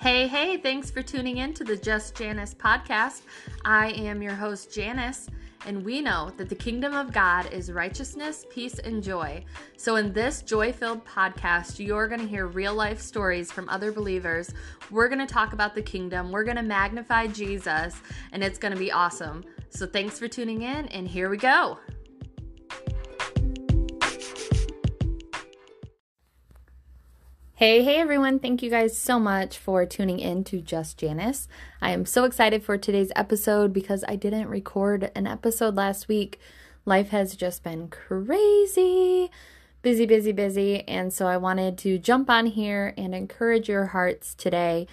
Hey, hey, thanks for tuning in to the Just Janice podcast. I am your host, Janice, and we know that the kingdom of God is righteousness, peace, and joy. So, in this joy filled podcast, you're going to hear real life stories from other believers. We're going to talk about the kingdom, we're going to magnify Jesus, and it's going to be awesome. So, thanks for tuning in, and here we go. Hey, hey everyone. Thank you guys so much for tuning in to Just Janice. I am so excited for today's episode because I didn't record an episode last week. Life has just been crazy, busy, busy, busy. And so I wanted to jump on here and encourage your hearts today.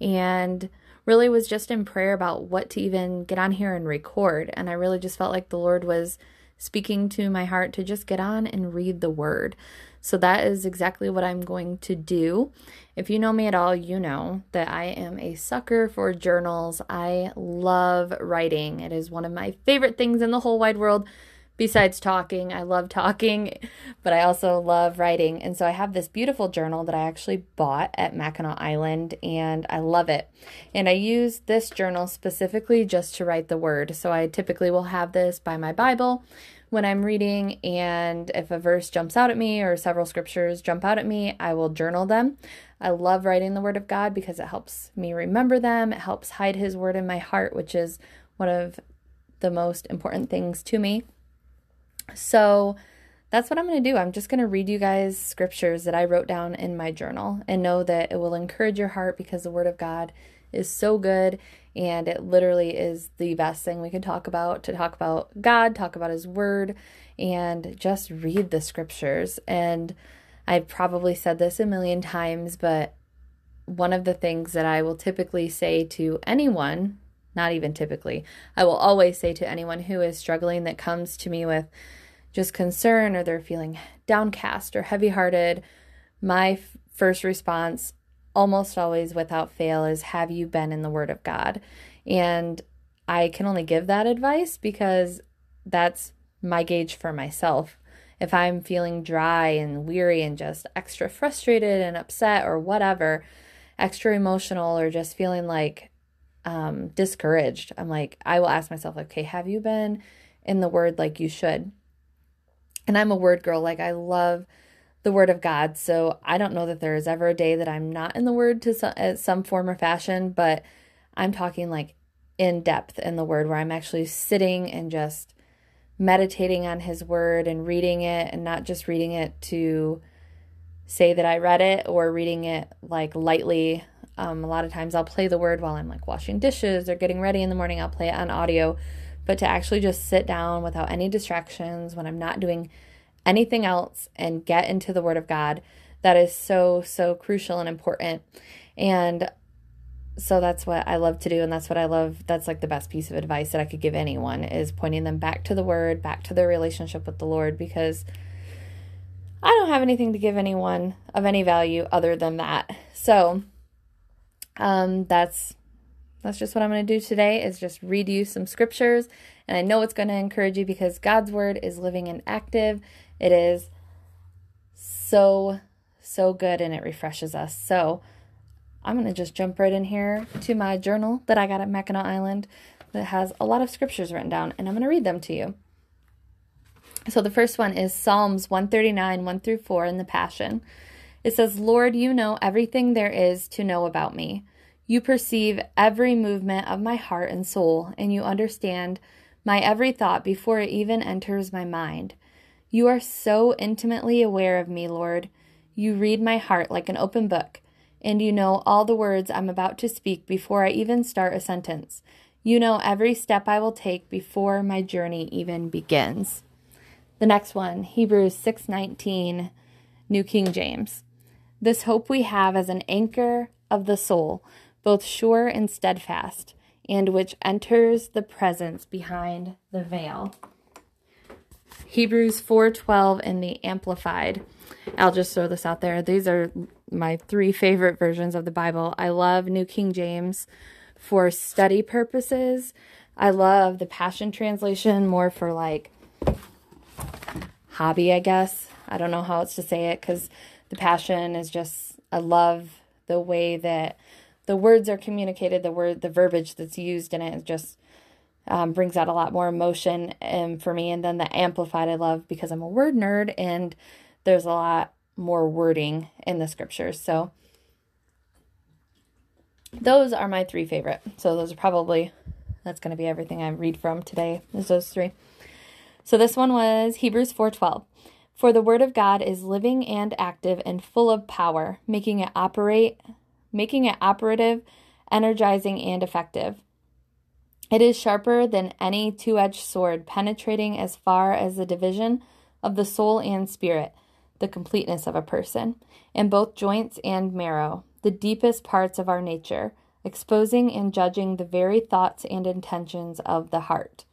And really was just in prayer about what to even get on here and record. And I really just felt like the Lord was speaking to my heart to just get on and read the word. So that is exactly what I'm going to do. If you know me at all, you know that I am a sucker for journals. I love writing, it is one of my favorite things in the whole wide world. Besides talking, I love talking, but I also love writing. And so I have this beautiful journal that I actually bought at Mackinac Island and I love it. And I use this journal specifically just to write the word. So I typically will have this by my Bible when I'm reading, and if a verse jumps out at me or several scriptures jump out at me, I will journal them. I love writing the Word of God because it helps me remember them. It helps hide His Word in my heart, which is one of the most important things to me. So that's what I'm going to do. I'm just going to read you guys scriptures that I wrote down in my journal and know that it will encourage your heart because the Word of God is so good and it literally is the best thing we can talk about to talk about God, talk about His Word, and just read the scriptures. And I've probably said this a million times, but one of the things that I will typically say to anyone, not even typically, I will always say to anyone who is struggling that comes to me with just concern or they're feeling downcast or heavy hearted, my f- first response almost always without fail is have you been in the Word of God? And I can only give that advice because that's my gauge for myself. If I'm feeling dry and weary and just extra frustrated and upset or whatever, extra emotional or just feeling like um, discouraged, I'm like, I will ask myself, okay, have you been in the Word like you should? And I'm a word girl. Like, I love the Word of God. So I don't know that there is ever a day that I'm not in the Word to some, uh, some form or fashion, but I'm talking like in depth in the Word where I'm actually sitting and just meditating on His Word and reading it and not just reading it to say that I read it or reading it like lightly. Um, a lot of times I'll play the Word while I'm like washing dishes or getting ready in the morning. I'll play it on audio, but to actually just sit down without any distractions when I'm not doing anything else and get into the Word of God. That is so, so crucial and important. And so that's what I love to do. And that's what I love. That's like the best piece of advice that I could give anyone is pointing them back to the Word, back to their relationship with the Lord, because I don't have anything to give anyone of any value other than that. So, um, that's that's just what I'm going to do today is just read you some scriptures and I know it's going to encourage you because God's word is living and active it is so, so good and it refreshes us. So I'm going to just jump right in here to my journal that I got at Mackinac Island that has a lot of scriptures written down, and I'm going to read them to you. So the first one is Psalms 139, 1 through 4 in the Passion. It says, Lord, you know everything there is to know about me. You perceive every movement of my heart and soul, and you understand my every thought before it even enters my mind. You are so intimately aware of me, Lord. You read my heart like an open book, and you know all the words I'm about to speak before I even start a sentence. You know every step I will take before my journey even begins. The next one, Hebrews 6:19, New King James. This hope we have as an anchor of the soul, both sure and steadfast, and which enters the presence behind the veil. Hebrews 4:12 in the amplified. I'll just throw this out there. These are my three favorite versions of the Bible. I love New King James for study purposes. I love the Passion translation more for like hobby, I guess. I don't know how else to say it cuz the Passion is just I love the way that the words are communicated, the word, the verbiage that's used in it is just um, brings out a lot more emotion um, for me. And then the amplified I love because I'm a word nerd and there's a lot more wording in the scriptures. So those are my three favorite. So those are probably that's going to be everything I read from today. Is those three. So this one was Hebrews 4:12. For the word of God is living and active and full of power, making it operate, making it operative, energizing and effective. It is sharper than any two-edged sword, penetrating as far as the division of the soul and spirit, the completeness of a person, in both joints and marrow, the deepest parts of our nature, exposing and judging the very thoughts and intentions of the heart.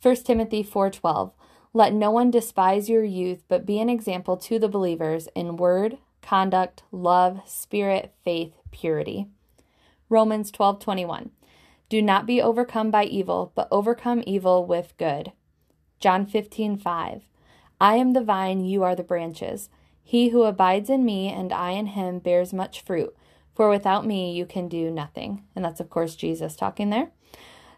1 Timothy 4:12 Let no one despise your youth, but be an example to the believers in word, conduct, love, spirit, faith, purity. Romans 12:21 Do not be overcome by evil, but overcome evil with good. John 15:5 I am the vine, you are the branches. He who abides in me and I in him bears much fruit, for without me you can do nothing. And that's, of course, Jesus talking there.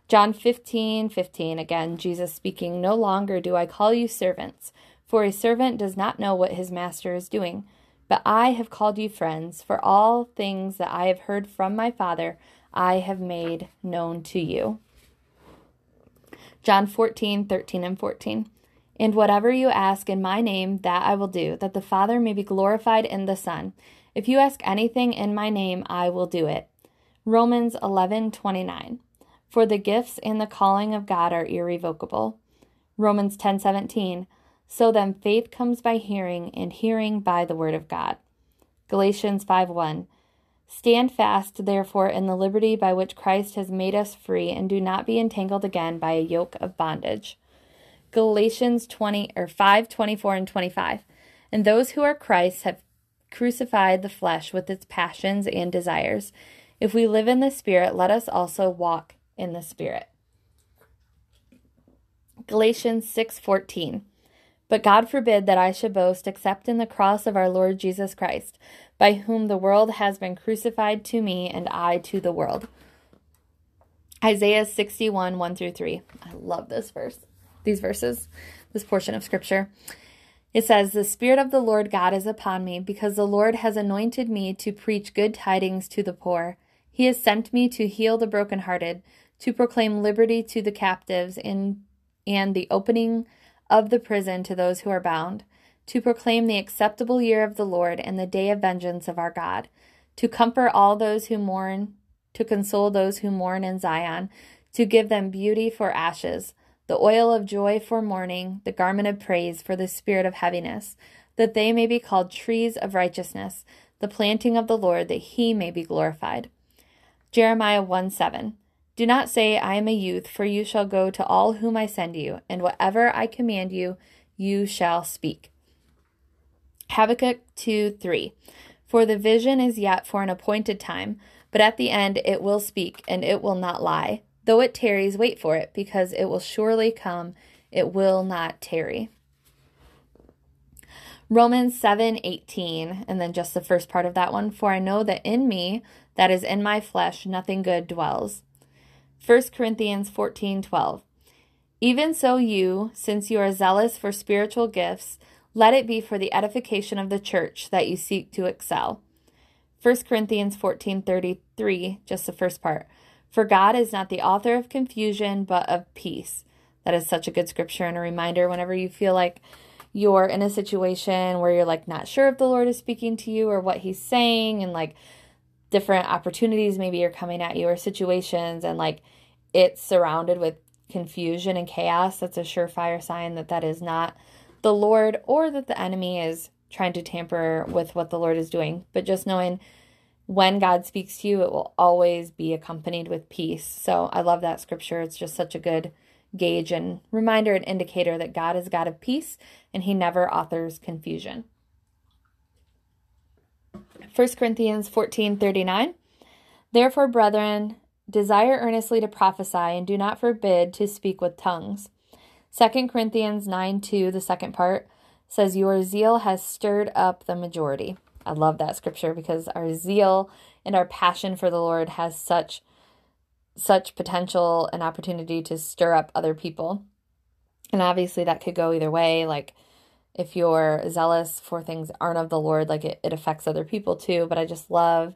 John 15, 15, again, Jesus speaking, No longer do I call you servants, for a servant does not know what his master is doing. But I have called you friends, for all things that I have heard from my Father I have made known to you. John 14, 13, and 14. And whatever you ask in my name, that I will do, that the Father may be glorified in the Son. If you ask anything in my name, I will do it. Romans 11:29. For the gifts and the calling of God are irrevocable. Romans 10:17. So then faith comes by hearing and hearing by the word of God. Galatians 5:1. Stand fast, therefore, in the liberty by which Christ has made us free, and do not be entangled again by a yoke of bondage. Galatians 20 or 5, 24 and 25. And those who are Christ have crucified the flesh with its passions and desires. If we live in the Spirit, let us also walk in the Spirit. Galatians 6:14 But God forbid that I should boast except in the cross of our Lord Jesus Christ, by whom the world has been crucified to me and I to the world. Isaiah 61, 1 through 3. I love this verse these verses, this portion of scripture. It says, The Spirit of the Lord God is upon me, because the Lord has anointed me to preach good tidings to the poor. He has sent me to heal the brokenhearted, to proclaim liberty to the captives, and, and the opening of the prison to those who are bound, to proclaim the acceptable year of the Lord and the day of vengeance of our God, to comfort all those who mourn, to console those who mourn in Zion, to give them beauty for ashes the oil of joy for mourning, the garment of praise for the spirit of heaviness, that they may be called trees of righteousness, the planting of the Lord, that he may be glorified. Jeremiah 1 7. Do not say, I am a youth, for you shall go to all whom I send you, and whatever I command you, you shall speak. Habakkuk 2 3. For the vision is yet for an appointed time, but at the end it will speak, and it will not lie. Though it tarries, wait for it, because it will surely come. It will not tarry. Romans 7 18, and then just the first part of that one. For I know that in me, that is in my flesh, nothing good dwells. 1 Corinthians 14 12. Even so, you, since you are zealous for spiritual gifts, let it be for the edification of the church that you seek to excel. 1 Corinthians 14 33, just the first part. For God is not the author of confusion, but of peace. That is such a good scripture and a reminder whenever you feel like you're in a situation where you're like not sure if the Lord is speaking to you or what he's saying and like different opportunities maybe are coming at you or situations and like it's surrounded with confusion and chaos that's a surefire sign that that is not the Lord or that the enemy is trying to tamper with what the Lord is doing but just knowing when God speaks to you, it will always be accompanied with peace. So I love that scripture. It's just such a good gauge and reminder and indicator that God is God of peace and he never authors confusion. 1 Corinthians 14:39 Therefore brethren desire earnestly to prophesy and do not forbid to speak with tongues. 2 Corinthians 9 2, the second part, says, Your zeal has stirred up the majority. I love that scripture because our zeal and our passion for the Lord has such such potential and opportunity to stir up other people. And obviously that could go either way. Like if you're zealous for things aren't of the Lord, like it, it affects other people too. But I just love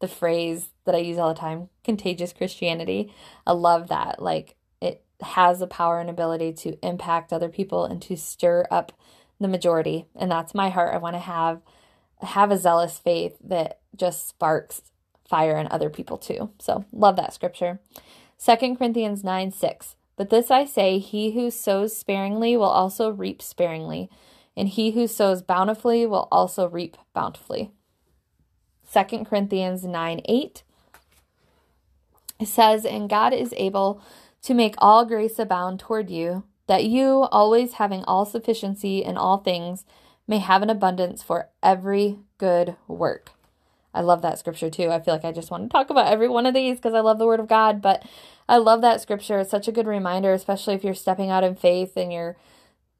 the phrase that I use all the time, contagious Christianity. I love that. Like it has the power and ability to impact other people and to stir up the majority. And that's my heart. I want to have have a zealous faith that just sparks fire in other people too. So love that scripture. Second Corinthians 9 6. But this I say, he who sows sparingly will also reap sparingly, and he who sows bountifully will also reap bountifully. 2 Corinthians 9 8. It says, And God is able to make all grace abound toward you, that you, always having all sufficiency in all things, may have an abundance for every good work. I love that scripture too. I feel like I just want to talk about every one of these because I love the word of God, but I love that scripture. It's such a good reminder, especially if you're stepping out in faith and you're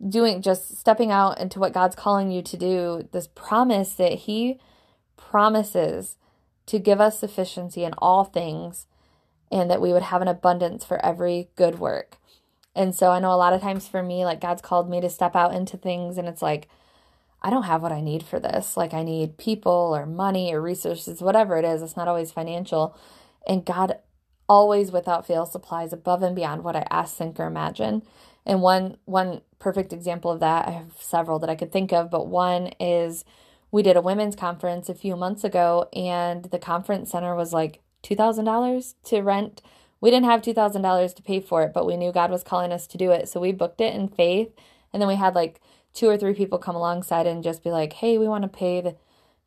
doing just stepping out into what God's calling you to do. This promise that He promises to give us sufficiency in all things and that we would have an abundance for every good work. And so I know a lot of times for me, like God's called me to step out into things and it's like, I don't have what I need for this. Like I need people or money or resources, whatever it is. It's not always financial. And God always without fail supplies above and beyond what I ask, think, or imagine. And one one perfect example of that, I have several that I could think of, but one is we did a women's conference a few months ago and the conference center was like $2,000 to rent. We didn't have $2,000 to pay for it, but we knew God was calling us to do it. So we booked it in faith. And then we had like two or three people come alongside and just be like, hey, we want to pay the,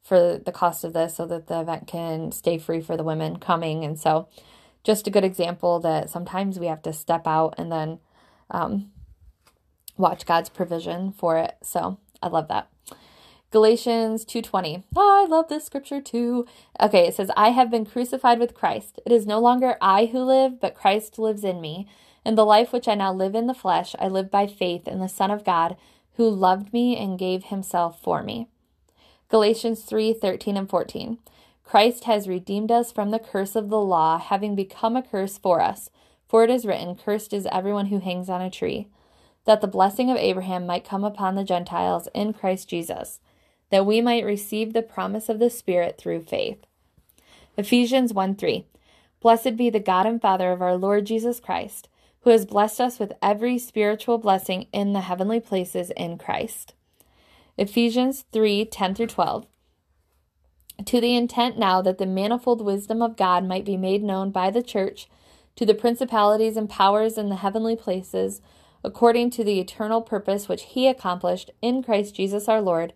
for the cost of this so that the event can stay free for the women coming. And so, just a good example that sometimes we have to step out and then um, watch God's provision for it. So, I love that. Galatians 2:20. Oh, I love this scripture too. Okay, it says, "I have been crucified with Christ. It is no longer I who live, but Christ lives in me. And the life which I now live in the flesh, I live by faith in the Son of God, who loved me and gave himself for me. Galatians 3 13 and 14. Christ has redeemed us from the curse of the law, having become a curse for us. For it is written, Cursed is everyone who hangs on a tree, that the blessing of Abraham might come upon the Gentiles in Christ Jesus, that we might receive the promise of the Spirit through faith. Ephesians 1 3. Blessed be the God and Father of our Lord Jesus Christ who has blessed us with every spiritual blessing in the heavenly places in Christ. Ephesians 3 10 through 12. To the intent now that the manifold wisdom of God might be made known by the church to the principalities and powers in the heavenly places, according to the eternal purpose which he accomplished in Christ Jesus our Lord,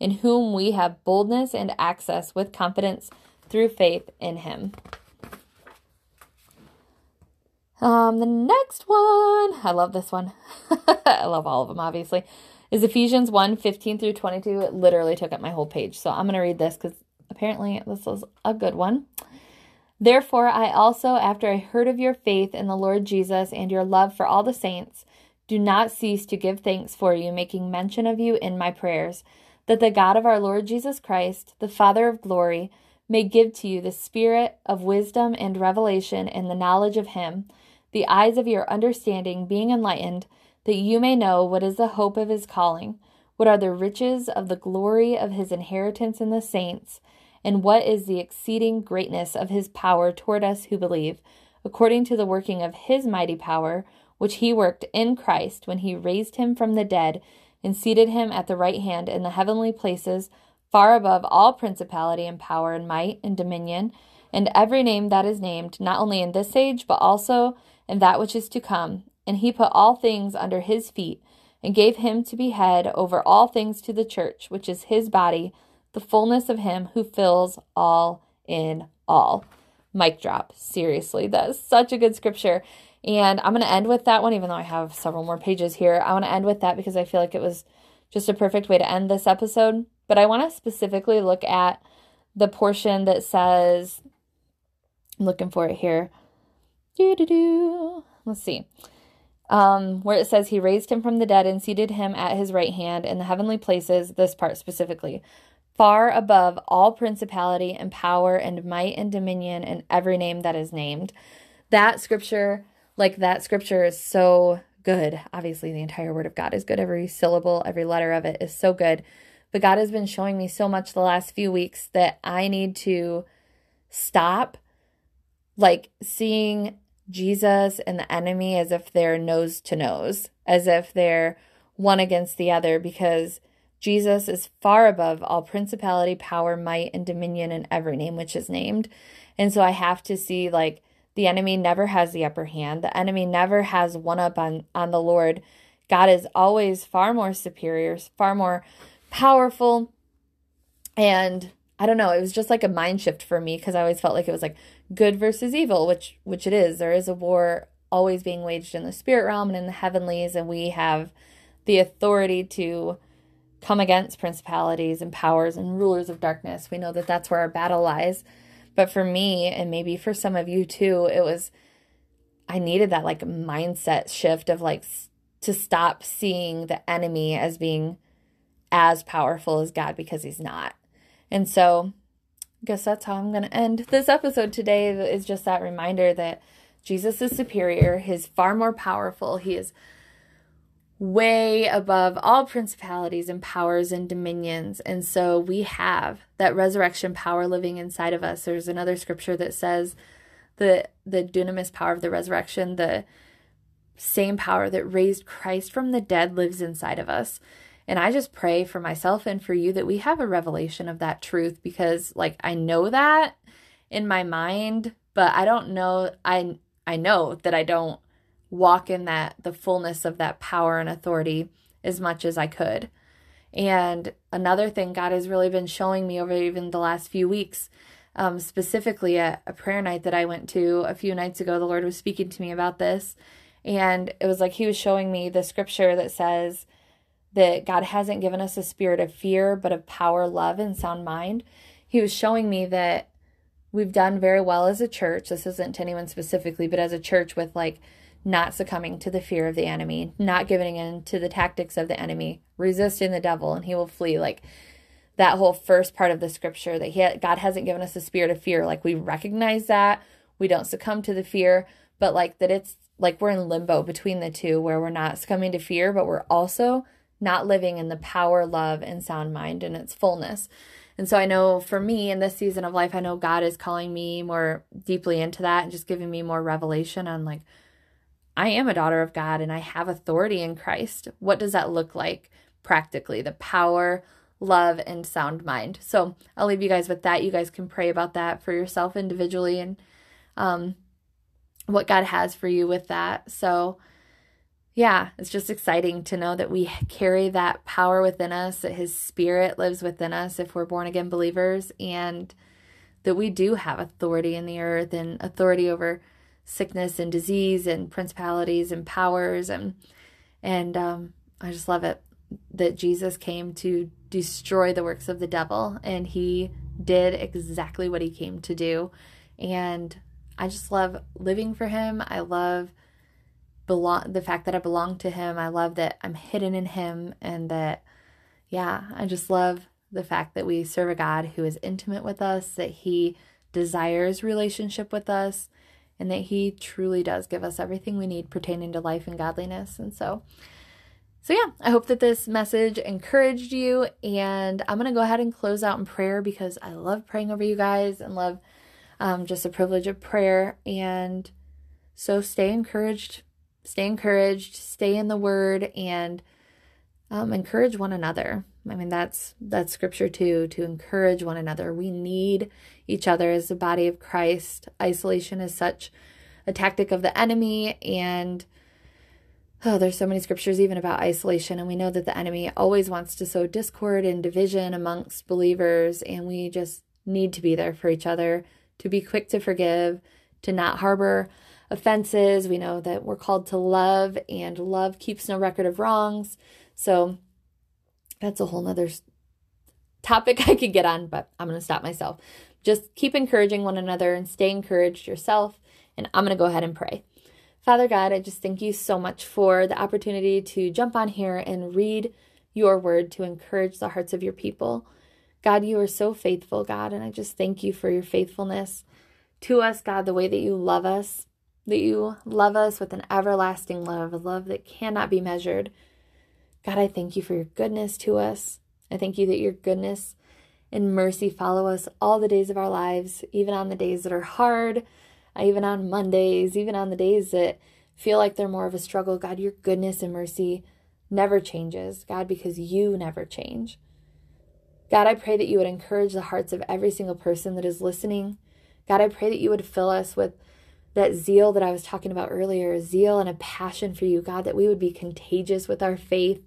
in whom we have boldness and access with confidence through faith in him. Um, the next one, I love this one. I love all of them, obviously, is Ephesians 1 15 through 22. It literally took up my whole page. So I'm going to read this because apparently this was a good one. Therefore, I also, after I heard of your faith in the Lord Jesus and your love for all the saints, do not cease to give thanks for you, making mention of you in my prayers, that the God of our Lord Jesus Christ, the Father of glory, may give to you the spirit of wisdom and revelation in the knowledge of him the eyes of your understanding being enlightened, that you may know what is the hope of his calling, what are the riches of the glory of his inheritance in the saints, and what is the exceeding greatness of his power toward us who believe, according to the working of his mighty power, which he worked in Christ when he raised him from the dead and seated him at the right hand in the heavenly places, far above all principality and power and might and dominion, and every name that is named, not only in this age, but also and that which is to come. And he put all things under his feet, and gave him to be head over all things to the church, which is his body, the fullness of him who fills all in all. Mic drop. Seriously, that is such a good scripture. And I'm going to end with that one, even though I have several more pages here. I want to end with that because I feel like it was just a perfect way to end this episode. But I want to specifically look at the portion that says, I'm looking for it here. Let's see. Um, where it says he raised him from the dead and seated him at his right hand in the heavenly places, this part specifically, far above all principality and power and might and dominion and every name that is named. That scripture, like that scripture, is so good. Obviously, the entire word of God is good. Every syllable, every letter of it is so good. But God has been showing me so much the last few weeks that I need to stop like seeing Jesus and the enemy as if they're nose to nose, as if they're one against the other, because Jesus is far above all principality, power, might, and dominion in every name which is named. And so I have to see like the enemy never has the upper hand. The enemy never has one up on, on the Lord. God is always far more superior, far more powerful. And I don't know, it was just like a mind shift for me because I always felt like it was like good versus evil, which which it is. There is a war always being waged in the spirit realm and in the heavenlies, and we have the authority to come against principalities and powers and rulers of darkness. We know that that's where our battle lies. But for me, and maybe for some of you too, it was, I needed that like mindset shift of like to stop seeing the enemy as being as powerful as God because he's not. And so, I guess that's how I'm going to end this episode today is just that reminder that Jesus is superior, he's far more powerful, he is way above all principalities and powers and dominions. And so we have that resurrection power living inside of us. There's another scripture that says the the dunamis power of the resurrection, the same power that raised Christ from the dead lives inside of us. And I just pray for myself and for you that we have a revelation of that truth because like I know that in my mind, but I don't know I I know that I don't walk in that the fullness of that power and authority as much as I could. And another thing God has really been showing me over even the last few weeks, um, specifically at a prayer night that I went to a few nights ago, the Lord was speaking to me about this. And it was like He was showing me the scripture that says that God hasn't given us a spirit of fear, but of power, love, and sound mind. He was showing me that we've done very well as a church. This isn't to anyone specifically, but as a church with like not succumbing to the fear of the enemy, not giving in to the tactics of the enemy, resisting the devil, and he will flee. Like that whole first part of the scripture that he God hasn't given us a spirit of fear. Like we recognize that we don't succumb to the fear, but like that it's like we're in limbo between the two, where we're not succumbing to fear, but we're also not living in the power, love, and sound mind in its fullness. And so I know for me in this season of life, I know God is calling me more deeply into that and just giving me more revelation on like I am a daughter of God and I have authority in Christ. What does that look like practically? The power, love, and sound mind. So I'll leave you guys with that. You guys can pray about that for yourself individually and um, what God has for you with that. So, yeah, it's just exciting to know that we carry that power within us, that His Spirit lives within us if we're born again believers, and that we do have authority in the earth and authority over sickness and disease and principalities and powers and and um, I just love it that Jesus came to destroy the works of the devil and he did exactly what he came to do and I just love living for him. I love belong the fact that I belong to him. I love that I'm hidden in him and that yeah, I just love the fact that we serve a God who is intimate with us, that he desires relationship with us, and that He truly does give us everything we need pertaining to life and godliness. And so, so yeah, I hope that this message encouraged you. And I'm going to go ahead and close out in prayer because I love praying over you guys and love um, just the privilege of prayer. And so stay encouraged, stay encouraged, stay in the word, and um, encourage one another. I mean, that's that's scripture too, to encourage one another. We need each other as the body of Christ. Isolation is such a tactic of the enemy and oh, there's so many scriptures even about isolation and we know that the enemy always wants to sow discord and division amongst believers and we just need to be there for each other, to be quick to forgive, to not harbor offenses. We know that we're called to love and love keeps no record of wrongs. So that's a whole nother topic I could get on, but I'm going to stop myself. Just keep encouraging one another and stay encouraged yourself. And I'm going to go ahead and pray. Father God, I just thank you so much for the opportunity to jump on here and read your word to encourage the hearts of your people. God, you are so faithful, God, and I just thank you for your faithfulness to us, God, the way that you love us, that you love us with an everlasting love, a love that cannot be measured. God, I thank you for your goodness to us. I thank you that your goodness and mercy follow us all the days of our lives, even on the days that are hard, uh, even on Mondays, even on the days that feel like they're more of a struggle. God, your goodness and mercy never changes, God, because you never change. God, I pray that you would encourage the hearts of every single person that is listening. God, I pray that you would fill us with that zeal that I was talking about earlier, zeal and a passion for you, God, that we would be contagious with our faith.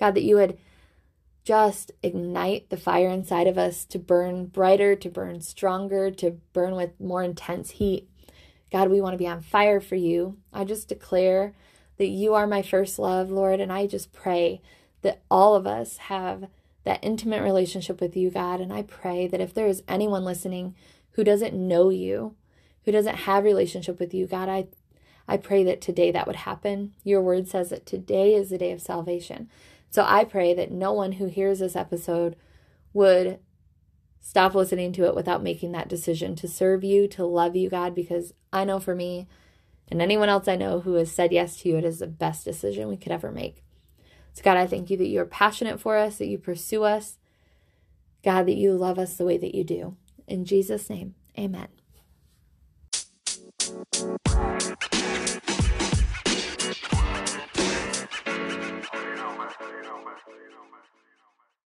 God, that you would just ignite the fire inside of us to burn brighter, to burn stronger, to burn with more intense heat. God, we want to be on fire for you. I just declare that you are my first love, Lord, and I just pray that all of us have that intimate relationship with you, God. And I pray that if there is anyone listening who doesn't know you, who doesn't have relationship with you, God, I I pray that today that would happen. Your word says that today is the day of salvation. So I pray that no one who hears this episode would stop listening to it without making that decision to serve you, to love you, God, because I know for me and anyone else I know who has said yes to you, it is the best decision we could ever make. So, God, I thank you that you are passionate for us, that you pursue us, God, that you love us the way that you do. In Jesus' name, amen. Thank you.